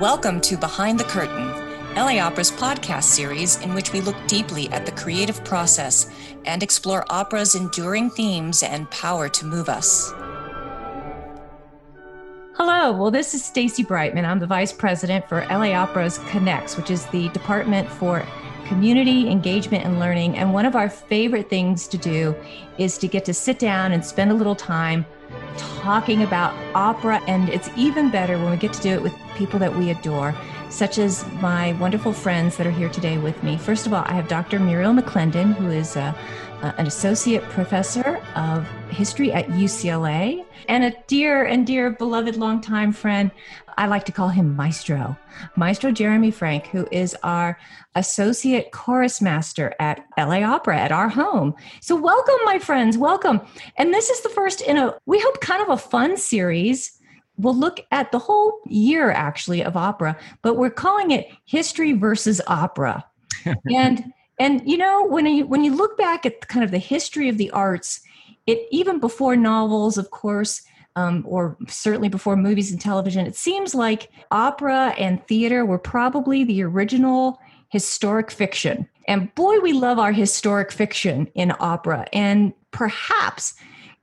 Welcome to Behind the Curtain, LA Opera's podcast series in which we look deeply at the creative process and explore opera's enduring themes and power to move us. Hello, well, this is Stacy Brightman. I'm the vice president for LA Opera's Connects, which is the department for community engagement and learning. And one of our favorite things to do is to get to sit down and spend a little time talking about opera. And it's even better when we get to do it with people that we adore, such as my wonderful friends that are here today with me. First of all, I have Dr. Muriel McClendon, who is a, a, an associate professor of history at UCLA and a dear and dear beloved longtime friend. I like to call him Maestro, Maestro Jeremy Frank, who is our associate chorus master at LA Opera at our home. So, welcome, my friends, welcome. And this is the first in a, we hope, kind of a fun series. We'll look at the whole year actually of opera, but we're calling it History versus Opera. and and you know when you when you look back at kind of the history of the arts, it even before novels, of course, um, or certainly before movies and television, it seems like opera and theater were probably the original historic fiction. And boy, we love our historic fiction in opera. And perhaps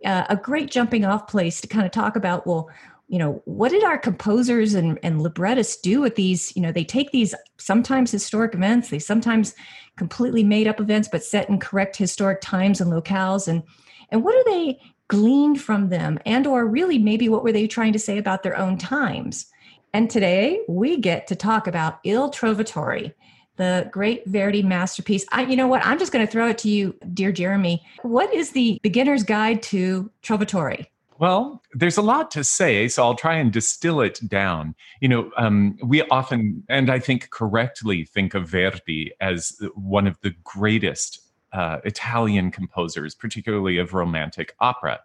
uh, a great jumping off place to kind of talk about well, you know, what did our composers and, and librettists do with these? You know, they take these sometimes historic events, they sometimes completely made up events, but set in correct historic times and locales. And and what do they gleaned from them and or really maybe what were they trying to say about their own times? And today we get to talk about il trovatore the great verdi masterpiece. I, you know what? I'm just going to throw it to you dear jeremy. What is the beginner's guide to trovatore well, there's a lot to say, so I'll try and distill it down. You know, um, we often, and I think correctly, think of Verdi as one of the greatest uh, Italian composers, particularly of romantic opera.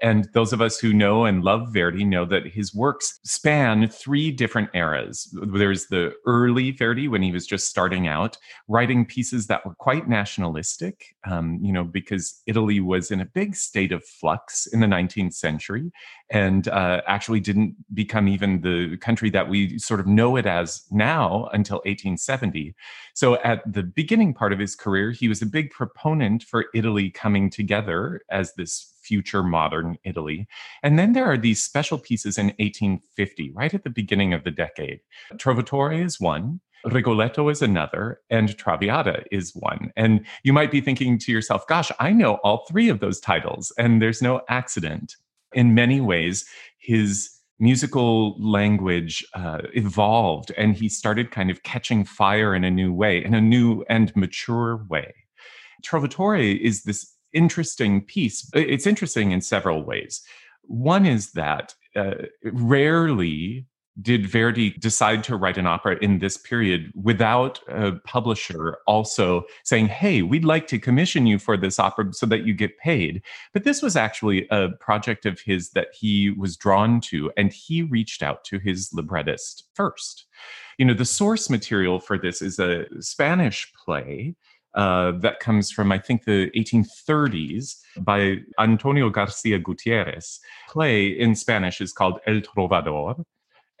And those of us who know and love Verdi know that his works span three different eras. There's the early Verdi when he was just starting out, writing pieces that were quite nationalistic, um, you know, because Italy was in a big state of flux in the 19th century and uh, actually didn't become even the country that we sort of know it as now until 1870. So at the beginning part of his career, he was a big proponent for Italy coming together as this future modern Italy. And then there are these special pieces in 1850, right at the beginning of the decade. Trovatore is one. Rigoletto is another, and Traviata is one. And you might be thinking to yourself, gosh, I know all three of those titles, and there's no accident in many ways, his musical language uh, evolved and he started kind of catching fire in a new way, in a new and mature way. Trovatore is this interesting piece. It's interesting in several ways. One is that uh, rarely did Verdi decide to write an opera in this period without a publisher also saying, Hey, we'd like to commission you for this opera so that you get paid? But this was actually a project of his that he was drawn to, and he reached out to his librettist first. You know, the source material for this is a Spanish play uh, that comes from, I think, the 1830s by Antonio Garcia Gutierrez. Play in Spanish is called El Trovador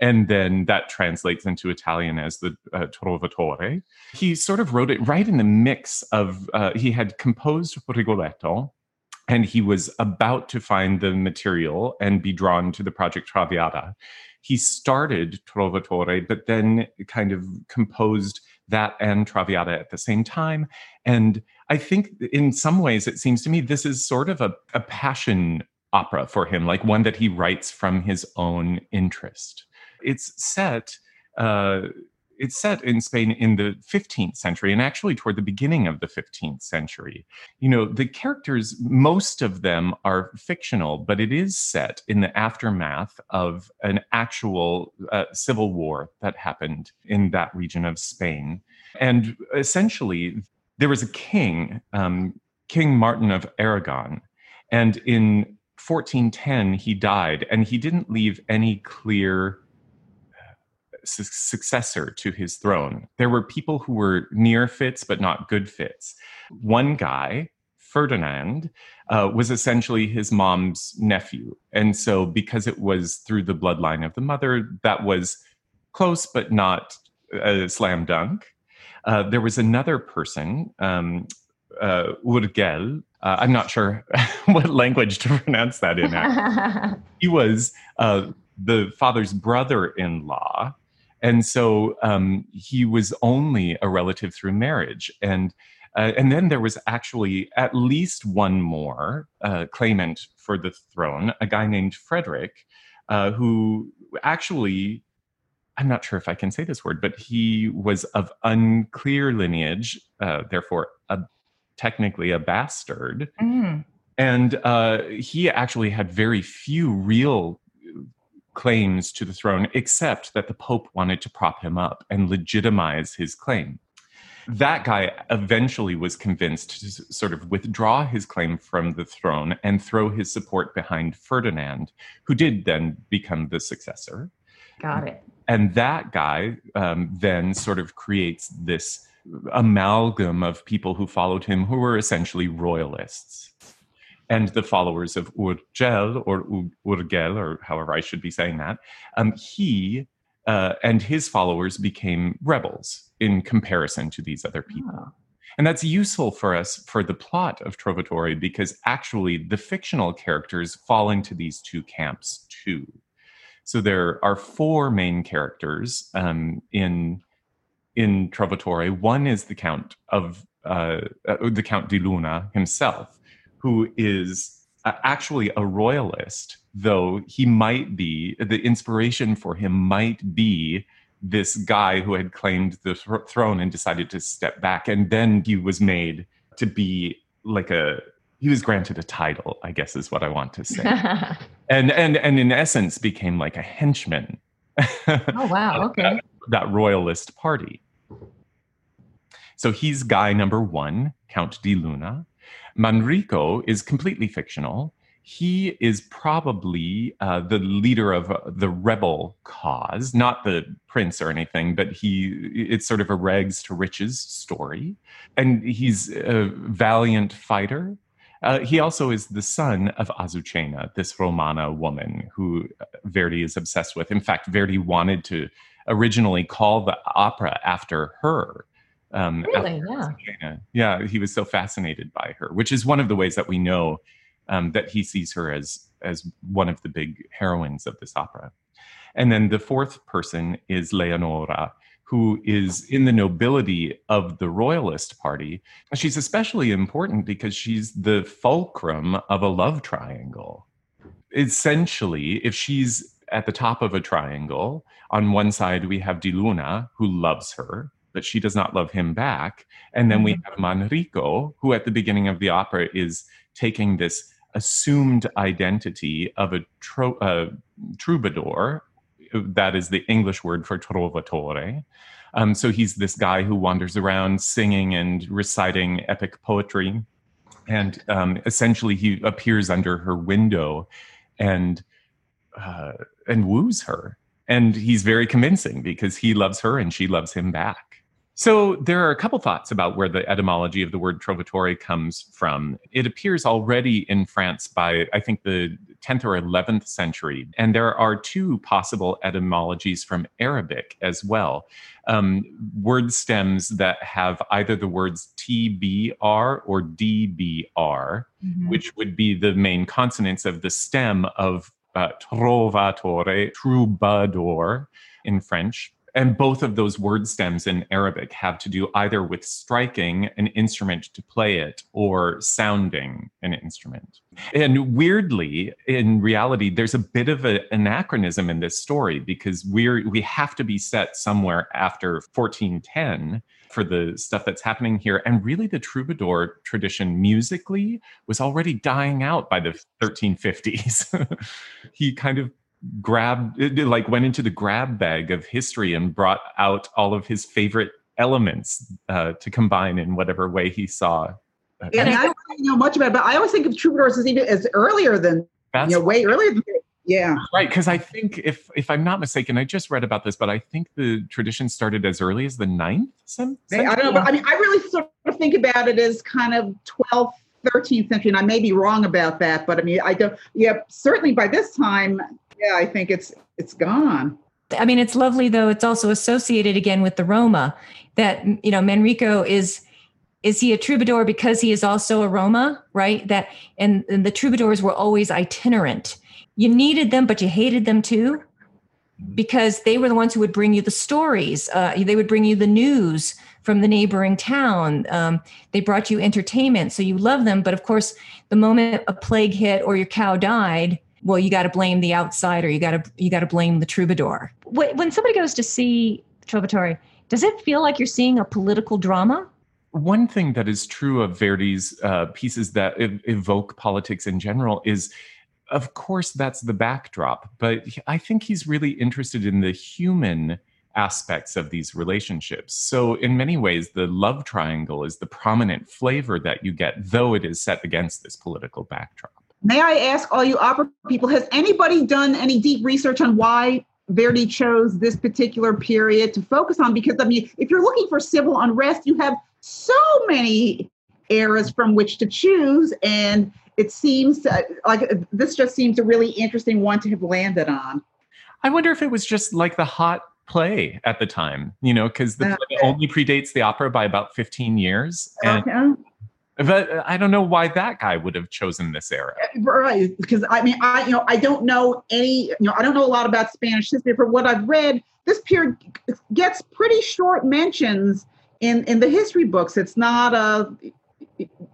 and then that translates into Italian as the uh, Trovatore. He sort of wrote it right in the mix of, uh, he had composed Rigoletto, and he was about to find the material and be drawn to the project Traviata. He started Trovatore, but then kind of composed that and Traviata at the same time. And I think in some ways, it seems to me this is sort of a, a passion opera for him, like one that he writes from his own interest. It's set. Uh, it's set in Spain in the 15th century and actually toward the beginning of the 15th century. You know, the characters, most of them are fictional, but it is set in the aftermath of an actual uh, civil war that happened in that region of Spain. And essentially, there was a king, um, King Martin of Aragon. And in 1410, he died, and he didn't leave any clear su- successor to his throne. There were people who were near fits, but not good fits. One guy, Ferdinand, uh, was essentially his mom's nephew. And so, because it was through the bloodline of the mother, that was close but not a slam dunk. Uh, there was another person, um, uh, Urgel. Uh, I'm not sure what language to pronounce that in. he was uh, the father's brother-in-law, and so um, he was only a relative through marriage. And uh, and then there was actually at least one more uh, claimant for the throne, a guy named Frederick, uh, who actually, I'm not sure if I can say this word, but he was of unclear lineage, uh, therefore, a, technically a bastard. Mm. And uh, he actually had very few real claims to the throne, except that the Pope wanted to prop him up and legitimize his claim that guy eventually was convinced to sort of withdraw his claim from the throne and throw his support behind Ferdinand, who did then become the successor. Got it. And that guy um, then sort of creates this amalgam of people who followed him who were essentially royalists. And the followers of Urgel or Urgel, or however I should be saying that, um, he uh, and his followers became rebels in comparison to these other people. Oh. And that's useful for us for the plot of Trovatore because actually the fictional characters fall into these two camps too. So there are four main characters um, in in Trovatore. One is the Count of uh, uh, the Count di Luna himself, who is uh, actually a royalist, though he might be, the inspiration for him might be this guy who had claimed the th- throne and decided to step back. And then he was made to be like a, he was granted a title, I guess is what I want to say. and, and, and in essence became like a henchman. oh, wow. Okay. that, that royalist party. So he's guy number one, Count di Luna. Manrico is completely fictional. He is probably uh, the leader of uh, the rebel cause, not the prince or anything, but he it's sort of a rags to riches story. And he's a valiant fighter. Uh, he also is the son of Azucena, this Romana woman who uh, Verdi is obsessed with. In fact, Verdi wanted to originally call the opera after her um, really? Yeah. Yeah. He was so fascinated by her, which is one of the ways that we know um, that he sees her as as one of the big heroines of this opera. And then the fourth person is Leonora, who is in the nobility of the royalist party. She's especially important because she's the fulcrum of a love triangle. Essentially, if she's at the top of a triangle, on one side we have Di Luna, who loves her, but she does not love him back. And then we mm-hmm. have Manrico, who at the beginning of the opera is taking this assumed identity of a tro- uh, troubadour. That is the English word for trovatore. Um, so he's this guy who wanders around singing and reciting epic poetry. And um, essentially, he appears under her window and uh, and woos her. And he's very convincing because he loves her and she loves him back. So there are a couple thoughts about where the etymology of the word trovatore comes from. It appears already in France by, I think, the 10th or 11th century. And there are two possible etymologies from Arabic as well. Um, word stems that have either the words TBR or DBR, mm-hmm. which would be the main consonants of the stem of uh, trovatore, troubadour in French and both of those word stems in Arabic have to do either with striking an instrument to play it or sounding an instrument. And weirdly, in reality, there's a bit of an anachronism in this story because we're we have to be set somewhere after 1410 for the stuff that's happening here. And really, the troubadour tradition musically was already dying out by the 1350s. he kind of grabbed like went into the grab bag of history and brought out all of his favorite elements uh, to combine in whatever way he saw. Uh, and I don't know much about it, but I always think of troubadours as even as earlier than you know, way earlier than yeah. Right, because I think if if I'm not mistaken, I just read about this, but I think the tradition started as early as the ninth century. I don't know, but I mean, I really sort of think about it as kind of 12th, 13th century, and I may be wrong about that, but I mean, I don't. Yeah, certainly by this time, yeah, I think it's it's gone. I mean, it's lovely though. It's also associated again with the Roma. That you know, Manrico is is he a troubadour because he is also a Roma, right? That and, and the troubadours were always itinerant. You needed them, but you hated them too, because they were the ones who would bring you the stories. Uh, they would bring you the news from the neighboring town. Um, they brought you entertainment, so you love them. But of course, the moment a plague hit or your cow died, well, you got to blame the outsider. You got to you got to blame the troubadour. When somebody goes to see Trovatore, does it feel like you're seeing a political drama? one thing that is true of Verdi's uh, pieces that ev- evoke politics in general is, of course, that's the backdrop. But I think he's really interested in the human aspects of these relationships. So, in many ways, the love triangle is the prominent flavor that you get, though it is set against this political backdrop. May I ask all you opera people, has anybody done any deep research on why Verdi chose this particular period to focus on? Because, I mean, if you're looking for civil unrest, you have so many eras from which to choose. And it seems to, like uh, this just seems a really interesting one to have landed on. I wonder if it was just like the hot play at the time, you know, because the uh, play only predates the opera by about 15 years. And, okay. But I don't know why that guy would have chosen this era. Right. Because I mean, I, you know, I don't know any, you know, I don't know a lot about Spanish history. From what I've read, this period gets pretty short mentions in in the history books it's not a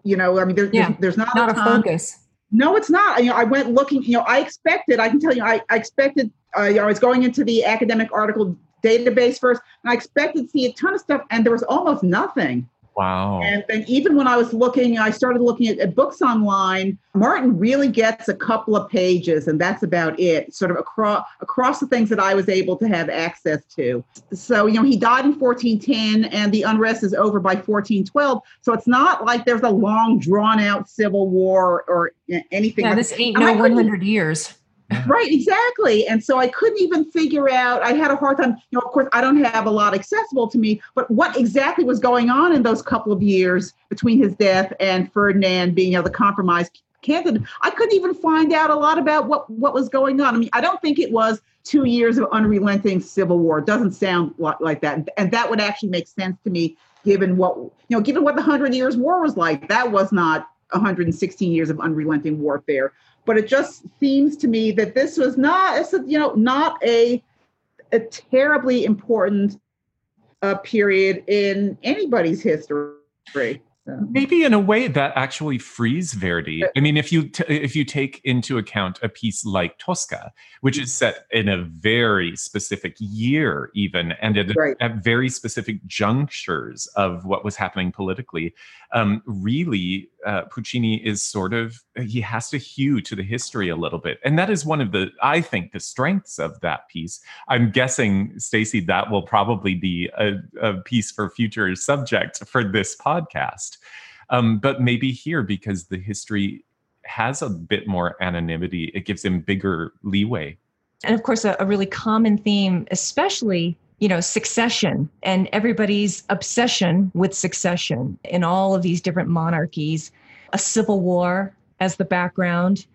you know i mean there, yeah, there's, there's not, not a, a focus no it's not you know i went looking you know i expected i can tell you i, I expected uh, you know, i was going into the academic article database first and i expected to see a ton of stuff and there was almost nothing Wow. And then even when I was looking, I started looking at, at, books online. Martin really gets a couple of pages, and that's about it, sort of across across the things that I was able to have access to. So, you know, he died in 1410 and the unrest is over by 1412. So it's not like there's a long drawn out civil war or, or anything. Yeah, like this ain't no 100 years. Right exactly and so i couldn't even figure out i had a hard time you know of course i don't have a lot accessible to me but what exactly was going on in those couple of years between his death and ferdinand being you know, the compromised candidate i couldn't even find out a lot about what what was going on. I mean i don't think it was two years of unrelenting civil war it doesn't sound like that and that would actually make sense to me given what you know given what the hundred years war was like that was not 116 years of unrelenting warfare but it just seems to me that this was not, it's a, you know, not a a terribly important uh, period in anybody's history. Maybe in a way that actually frees Verdi. I mean, if you t- if you take into account a piece like Tosca, which is set in a very specific year, even and at, right. at very specific junctures of what was happening politically, um, really uh, Puccini is sort of he has to hew to the history a little bit, and that is one of the I think the strengths of that piece. I'm guessing, Stacy, that will probably be a, a piece for future subject for this podcast. Um, but maybe here, because the history has a bit more anonymity, it gives him bigger leeway. And of course, a, a really common theme, especially you know succession and everybody's obsession with succession in all of these different monarchies a civil war as the background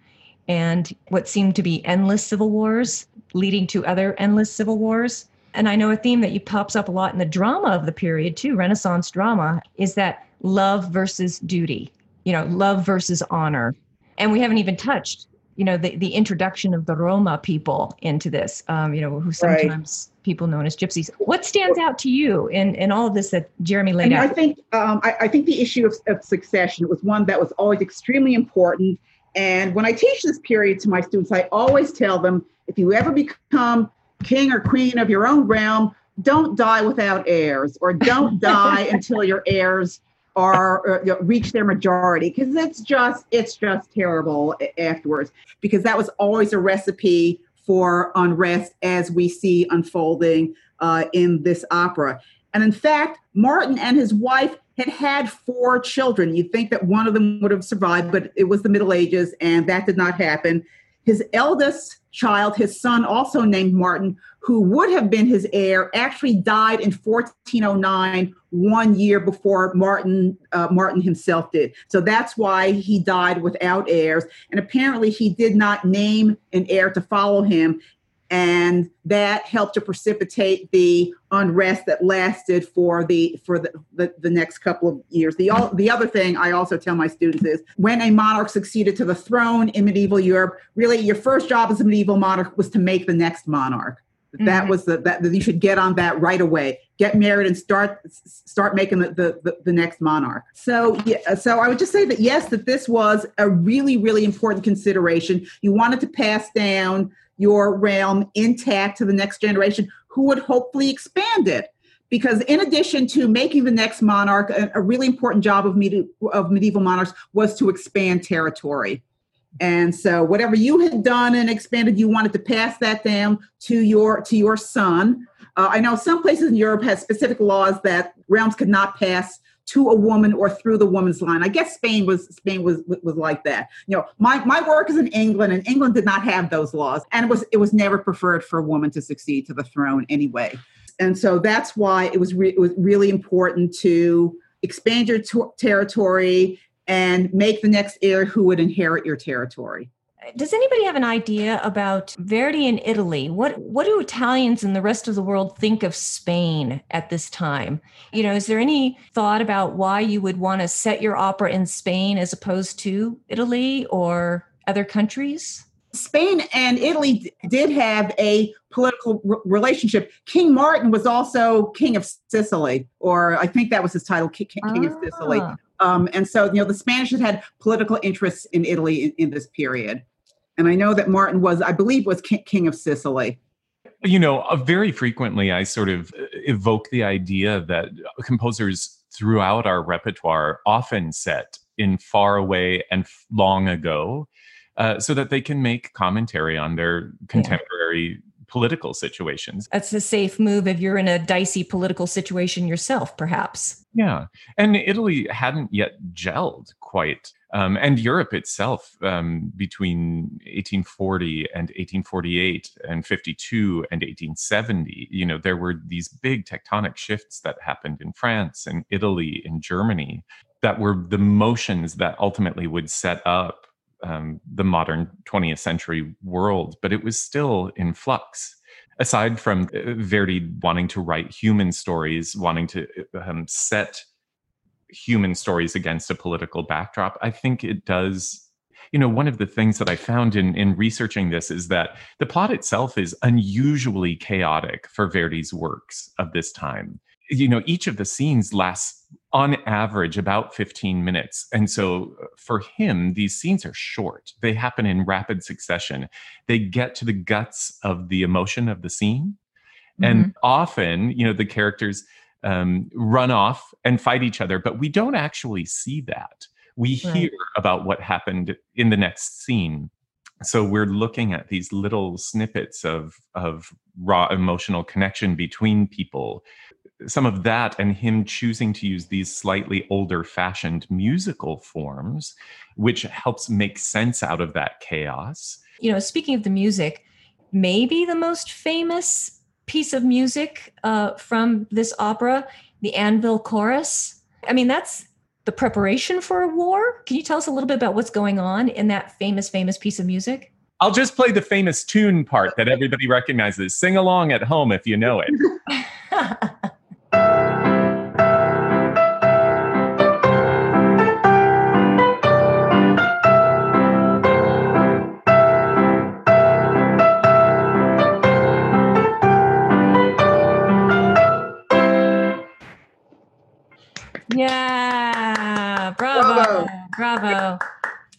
and what seemed to be endless civil wars leading to other endless civil wars and i know a theme that pops up a lot in the drama of the period too renaissance drama is that love versus duty, you know, love versus honor. And we haven't even touched, you know, the, the introduction of the Roma people into this, um, you know, who sometimes right. people known as gypsies. What stands out to you in, in all of this that Jeremy laid out? I think, um, I, I, think the issue of, of succession was one that was always extremely important. And when I teach this period to my students, I always tell them if you ever become king or queen of your own realm, don't die without heirs or don't die until your heirs are uh, reach their majority because it's just it's just terrible afterwards because that was always a recipe for unrest as we see unfolding uh, in this opera. And in fact martin and his wife had had four children. You'd think that one of them would have survived but it was the middle ages and that did not happen his eldest child, his son, also named Martin, who would have been his heir, actually died in 1409, one year before Martin uh, Martin himself did. So that's why he died without heirs. And apparently, he did not name an heir to follow him. And that helped to precipitate the unrest that lasted for the for the, the, the, next couple of years. The all, the other thing i also tell my students is when a monarch succeeded to the throne in medieval europe really your first job as a medieval monarch was to make the next monarch. Mm-hmm. that was the that, that you should get on that right away. Get married and start start making the, the, the, next monarch. So yeah so i would just say that yes that this was a really really important consideration. You wanted to pass down your realm intact to the next generation who would hopefully expand it. Because in addition to making the next monarch, a, a really important job of, of medieval monarchs was to expand territory. And so whatever you had done and expanded, you wanted to pass that down to your to your son. Uh, I know some places in Europe had specific laws that realms could not pass to a woman or through the woman's line. I guess Spain was Spain was was like that. You know, my my work is in England, and England did not have those laws, and it was it was never preferred for a woman to succeed to the throne anyway. And so that's why it was re- it was really important to expand your territory and make the next heir who would inherit your territory. Does anybody have an idea about Verdi in Italy? What what do Italians and the rest of the world think of Spain at this time? You know, is there any thought about why you would want to set your opera in Spain as opposed to Italy or other countries? Spain and Italy did have a political r- relationship. King Martin was also king of Sicily, or I think that was his title, King, king ah. of Sicily. Um, and so, you know, the Spanish had had political interests in Italy in, in this period. And I know that Martin was, I believe, was king of Sicily. You know, uh, very frequently I sort of uh, evoke the idea that composers throughout our repertoire often set in far away and long ago uh, so that they can make commentary on their contemporary yeah. Political situations. That's a safe move if you're in a dicey political situation yourself, perhaps. Yeah. And Italy hadn't yet gelled quite um, and Europe itself, um, between 1840 and 1848 and 52 and 1870, you know, there were these big tectonic shifts that happened in France and Italy and Germany that were the motions that ultimately would set up um, the modern 20th century world. But it was still in flux aside from uh, Verdi wanting to write human stories, wanting to um, set human stories against a political backdrop, I think it does. You know, one of the things that I found in, in researching this is that the plot itself is unusually chaotic for Verdi's works of this time. You know, each of the scenes lasts on average about 15 minutes. And so uh, for him, these scenes are short. They happen in rapid succession. They get to the guts of the emotion of the scene. Mm-hmm. And often, you know, the characters um, run off and fight each other, but we don't actually see that. We right. hear about what happened in the next scene. So we're looking at these little snippets of of raw emotional connection between people. Some of that and him choosing to use these slightly older fashioned musical forms, which helps make sense out of that chaos. You know, speaking of the music, maybe the most famous piece of music uh, from this opera, the Anvil Chorus. I mean, that's the preparation for a war. Can you tell us a little bit about what's going on in that famous, famous piece of music? I'll just play the famous tune part that everybody recognizes. Sing along at home if you know it. Yeah, bravo, bravo, bravo.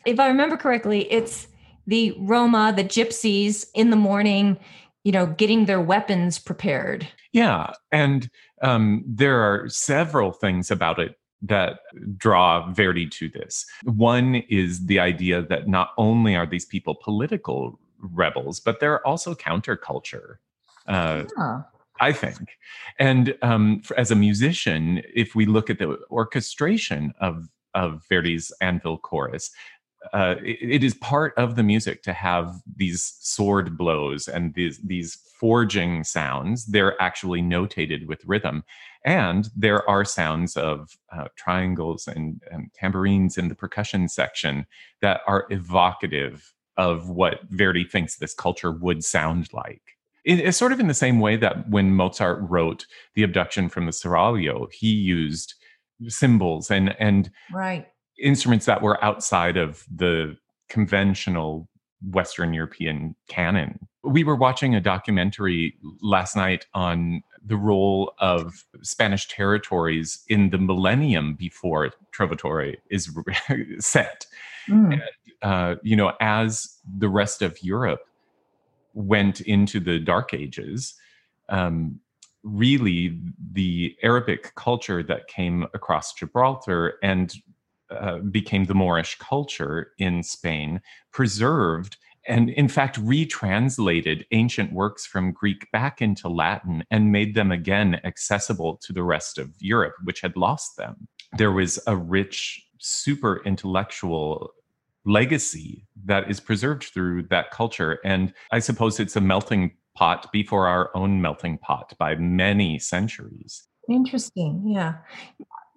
If I remember correctly, it's the Roma, the gypsies in the morning, you know, getting their weapons prepared. Yeah, and um, there are several things about it that draw Verdi to this. One is the idea that not only are these people political rebels, but they're also counterculture. Uh, yeah. I think. And um, for, as a musician, if we look at the orchestration of of Verdi's Anvil Chorus, uh, it, it is part of the music to have these sword blows and these these forging sounds. They're actually notated with rhythm, and there are sounds of uh, triangles and, and tambourines in the percussion section that are evocative of what Verdi thinks this culture would sound like. It's sort of in the same way that when Mozart wrote the abduction from the Seraglio, he used cymbals and and right instruments that were outside of the conventional Western European canon. We were watching a documentary last night on the role of Spanish territories in the millennium before Trovatore is set. Mm. And, uh, you know, as the rest of Europe went into the Dark Ages, um, really the Arabic culture that came across Gibraltar and uh, became the Moorish culture in Spain preserved and in fact retranslated ancient works from Greek back into Latin and made them again accessible to the rest of Europe, which had lost them. There was a rich, super intellectual legacy that is preserved through that culture. And I suppose it's a melting pot before our own melting pot by many centuries. Interesting. Yeah.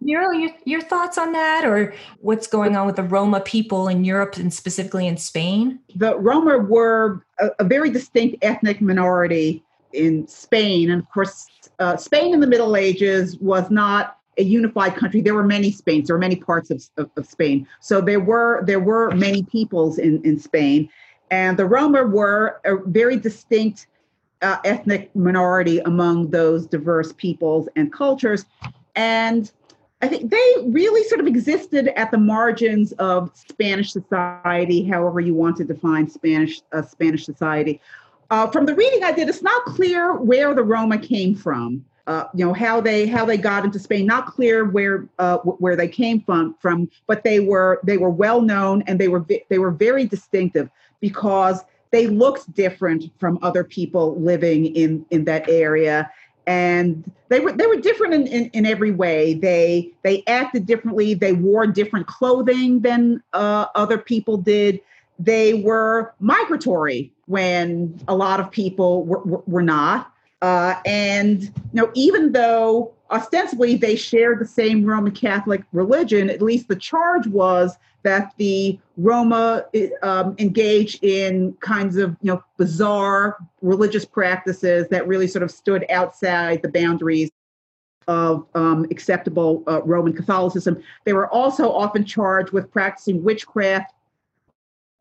Muriel, your, your thoughts on that or what's going on with the Roma people in Europe and specifically in Spain? The Roma were a, a very distinct ethnic minority in Spain. And of course, uh, Spain in the Middle Ages was not a unified country. There were many Spains. There were many parts of, of, of, Spain. So there were there were many peoples in, in Spain. And the Roma were a very distinct uh, ethnic minority among those diverse peoples and cultures. And I think they really sort of existed at the margins of Spanish society, however you want to define Spanish uh, Spanish society. Uh, from the reading I did, it's not clear where the Roma came from. Uh, you know how they how they got into Spain. Not clear where uh, where they came from from, but they were they were well known and they were they were very distinctive because they looked different from other people living in in that area and they were they were different in, in, in, every way. They they acted differently. They wore different clothing than uh, other people did. They were migratory when a lot of people were, were, were not. Uh, and you know, even though ostensibly they shared the same Roman Catholic religion, at least the charge was that the Roma um, engaged in kinds of you know bizarre religious practices that really sort of stood outside the boundaries of um, acceptable uh, Roman Catholicism. They were also often charged with practicing witchcraft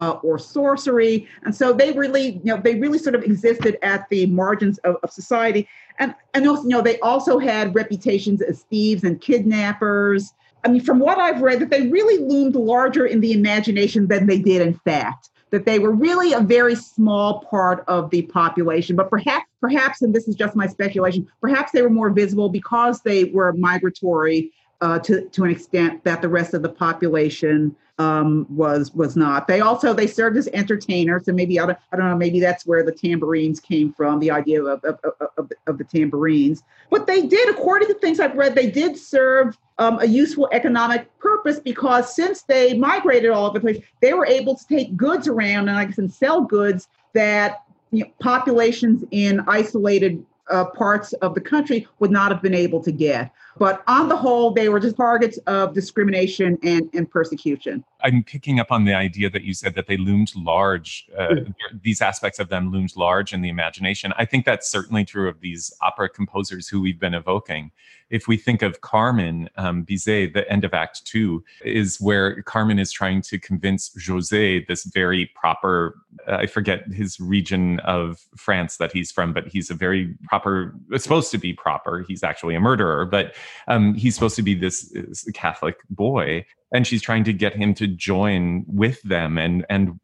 uh, or sorcery. And so they really, you know, they really sort of existed at the margins of, of society. And, and also, you know, they also had reputations as thieves and kidnappers. I mean, from what I've read, that they really loomed larger in the imagination than they did in fact. That they were really a very small part of the population, but perhaps, perhaps, and this is just my speculation, perhaps they were more visible because they were migratory uh, to to an extent that the rest of the population um, was was not. They also they served as entertainers, and maybe I don't, I don't know, maybe that's where the tambourines came from, the idea of of, of, of, of the tambourines. But they did, according to things I've read, they did serve um, a useful economic purpose because since they migrated all over the place, they were able to take goods around and I guess and sell goods that you know, populations in isolated uh, parts of the country would not have been able to get. But on the whole, they were just targets of discrimination and, and persecution. I'm picking up on the idea that you said that they loomed large, uh, mm. these aspects of them loomed large in the imagination. I think that's certainly true of these opera composers who we've been evoking. If we think of Carmen um, Bizet, the end of Act Two is where Carmen is trying to convince José, this very proper, uh, I forget his region of France that he's from, but he's a very proper, supposed to be proper. He's actually a murderer, but um, he's supposed to be this, this Catholic boy and she's trying to get him to join with them and and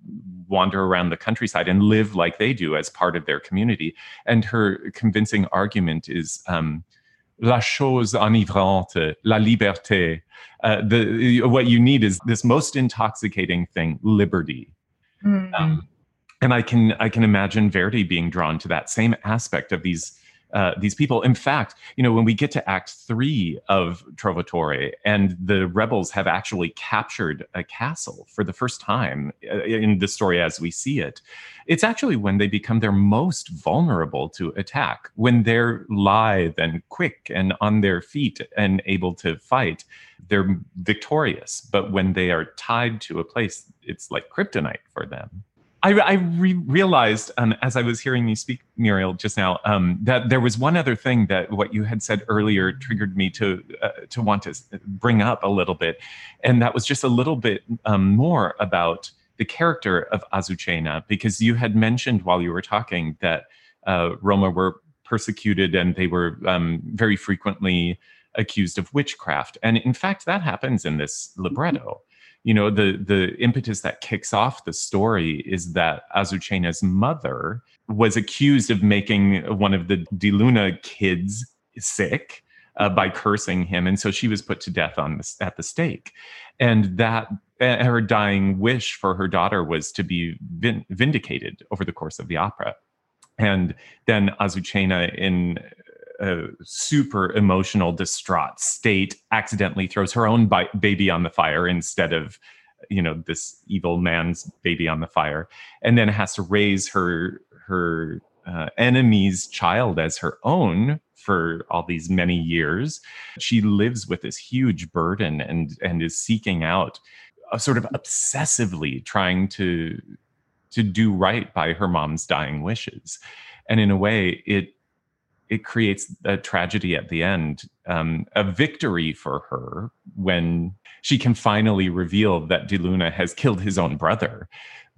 wander around the countryside and live like they do as part of their community. And her convincing argument is um, la chose enivrante, la liberté. Uh, the what you need is this most intoxicating thing, liberty. Mm. Um, and I can I can imagine Verdi being drawn to that same aspect of these uh, these people. In fact, you know, when we get to Act Three of Trovatore, and the rebels have actually captured a castle for the first time uh, in the story as we see it, it's actually when they become their most vulnerable to attack. When they're lithe and quick and on their feet and able to fight, they're victorious. But when they are tied to a place, it's like kryptonite for them. I, I re- realized um, as I was hearing you speak, Muriel, just now, um, that there was one other thing that what you had said earlier triggered me to uh, to want to bring up a little bit, and that was just a little bit um, more about the character of Azucena, because you had mentioned while you were talking that uh, Roma were persecuted and they were um, very frequently accused of witchcraft, and in fact, that happens in this libretto you know the the impetus that kicks off the story is that Azucena's mother was accused of making one of the Di Luna kids sick uh, by cursing him, and so she was put to death on the, at the stake. And that uh, her dying wish for her daughter was to be vin- vindicated over the course of the opera. And then Azucena, in a super emotional, distraught state, accidentally throws her own bi- baby on the fire instead of, you know, this evil man's baby on the fire, and then has to raise her her uh, enemy's child as her own for all these many years. She lives with this huge burden and and is seeking out, uh, sort of obsessively trying to to do right by her mom's dying wishes, and in a way, it it creates a tragedy at the end, um, a victory for her when she can finally reveal that Di Luna has killed his own brother.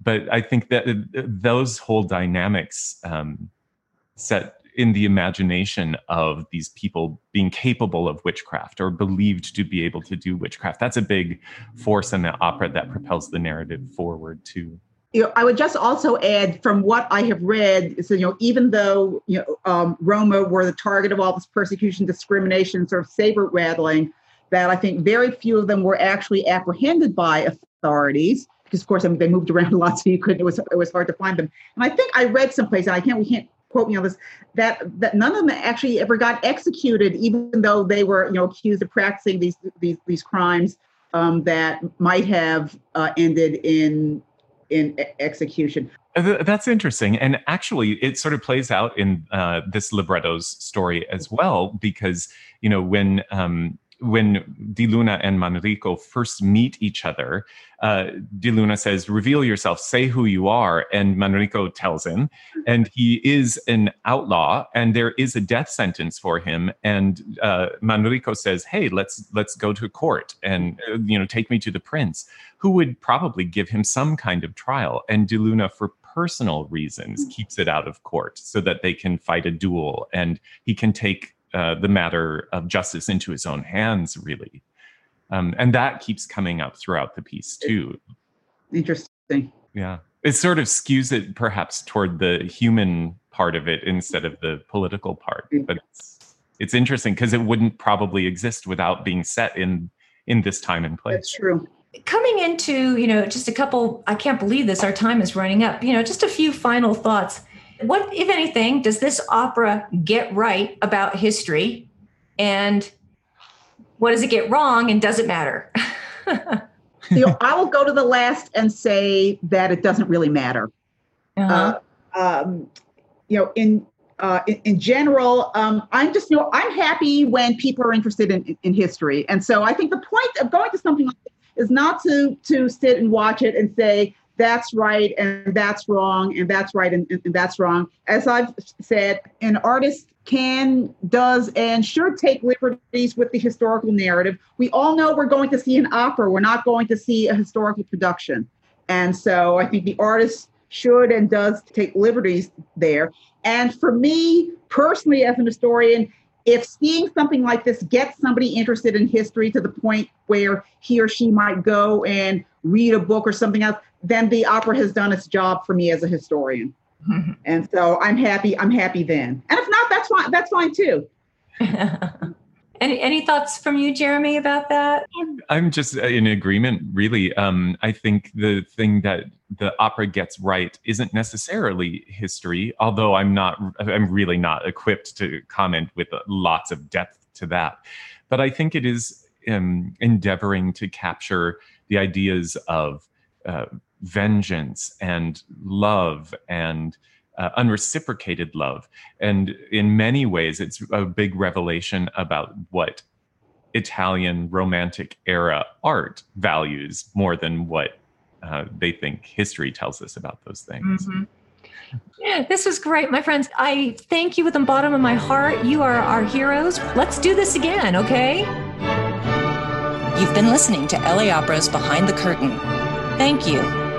But I think that uh, those whole dynamics um, set in the imagination of these people being capable of witchcraft or believed to be able to do witchcraft. That's a big force in the opera that propels the narrative forward too you know, I would just also add from what I have read, so you know, even though you know um, Roma were the target of all this persecution, discrimination, sort of saber rattling, that I think very few of them were actually apprehended by authorities because, of course, I mean, they moved around a lot, so you couldn't. It was it was hard to find them. And I think I read someplace, and I can't we can't quote me on this that that none of them actually ever got executed, even though they were you know accused of practicing these these these crimes um, that might have uh, ended in in execution. That's interesting. And actually, it sort of plays out in uh, this libretto's story as well, because, you know, when um, when Di Luna and Manrico first meet each other, uh, Di Luna says, "Reveal yourself, say who you are," and Manrico tells him, and he is an outlaw, and there is a death sentence for him. And uh, Manrico says, "Hey, let's let's go to court, and uh, you know, take me to the prince, who would probably give him some kind of trial." And Di Luna, for personal reasons, keeps it out of court so that they can fight a duel, and he can take uh, the matter of justice into his own hands, really. Um, and that keeps coming up throughout the piece too. Interesting. Yeah, it sort of skews it perhaps toward the human part of it instead of the political part. But it's it's interesting because it wouldn't probably exist without being set in in this time and place. That's true coming into you know just a couple i can't believe this our time is running up you know just a few final thoughts what, if anything, does this opera get right about history? And what does it get wrong? And does it matter? you know, I will go to the last and say that it doesn't really matter. Uh-huh. Uh, um, you know, in, uh, in, in general, um, I'm just, you know, I'm happy when people are interested in, in history. And so I think the point of going to something like this is not to to sit and watch it and say, that's right and that's wrong and that's right and, and, that's wrong. As I've said, an artist can, does, and should take liberties with the historical narrative. We all know we're going to see an opera, we're not going to see a historical production. And so I think the artist should and does take liberties there. And for me personally, as an historian, if seeing something like this gets somebody interested in history to the point where he or she might go and read a book or something else, then the opera has done its job for me as a historian. and so I'm happy. I'm happy then. And if not, that's fine. That's fine too. any any thoughts from you, Jeremy, about that? I'm, I'm just in agreement. Really, um, I think the thing that the opera gets right isn't necessarily history. Although I'm not. I'm really not equipped to comment with lots of depth to that. But I think it is um, endeavoring to capture the ideas of uh, vengeance and love and uh, unreciprocated love. And in many ways, it's a big revelation about what Italian Romantic era art values more than what uh, they think history tells us about those things. Mm-hmm. This was great, my friends. I thank you with the bottom of my heart. You are our heroes. Let's do this again, okay? You've been listening to LA Opera's Behind the Curtain. Thank you,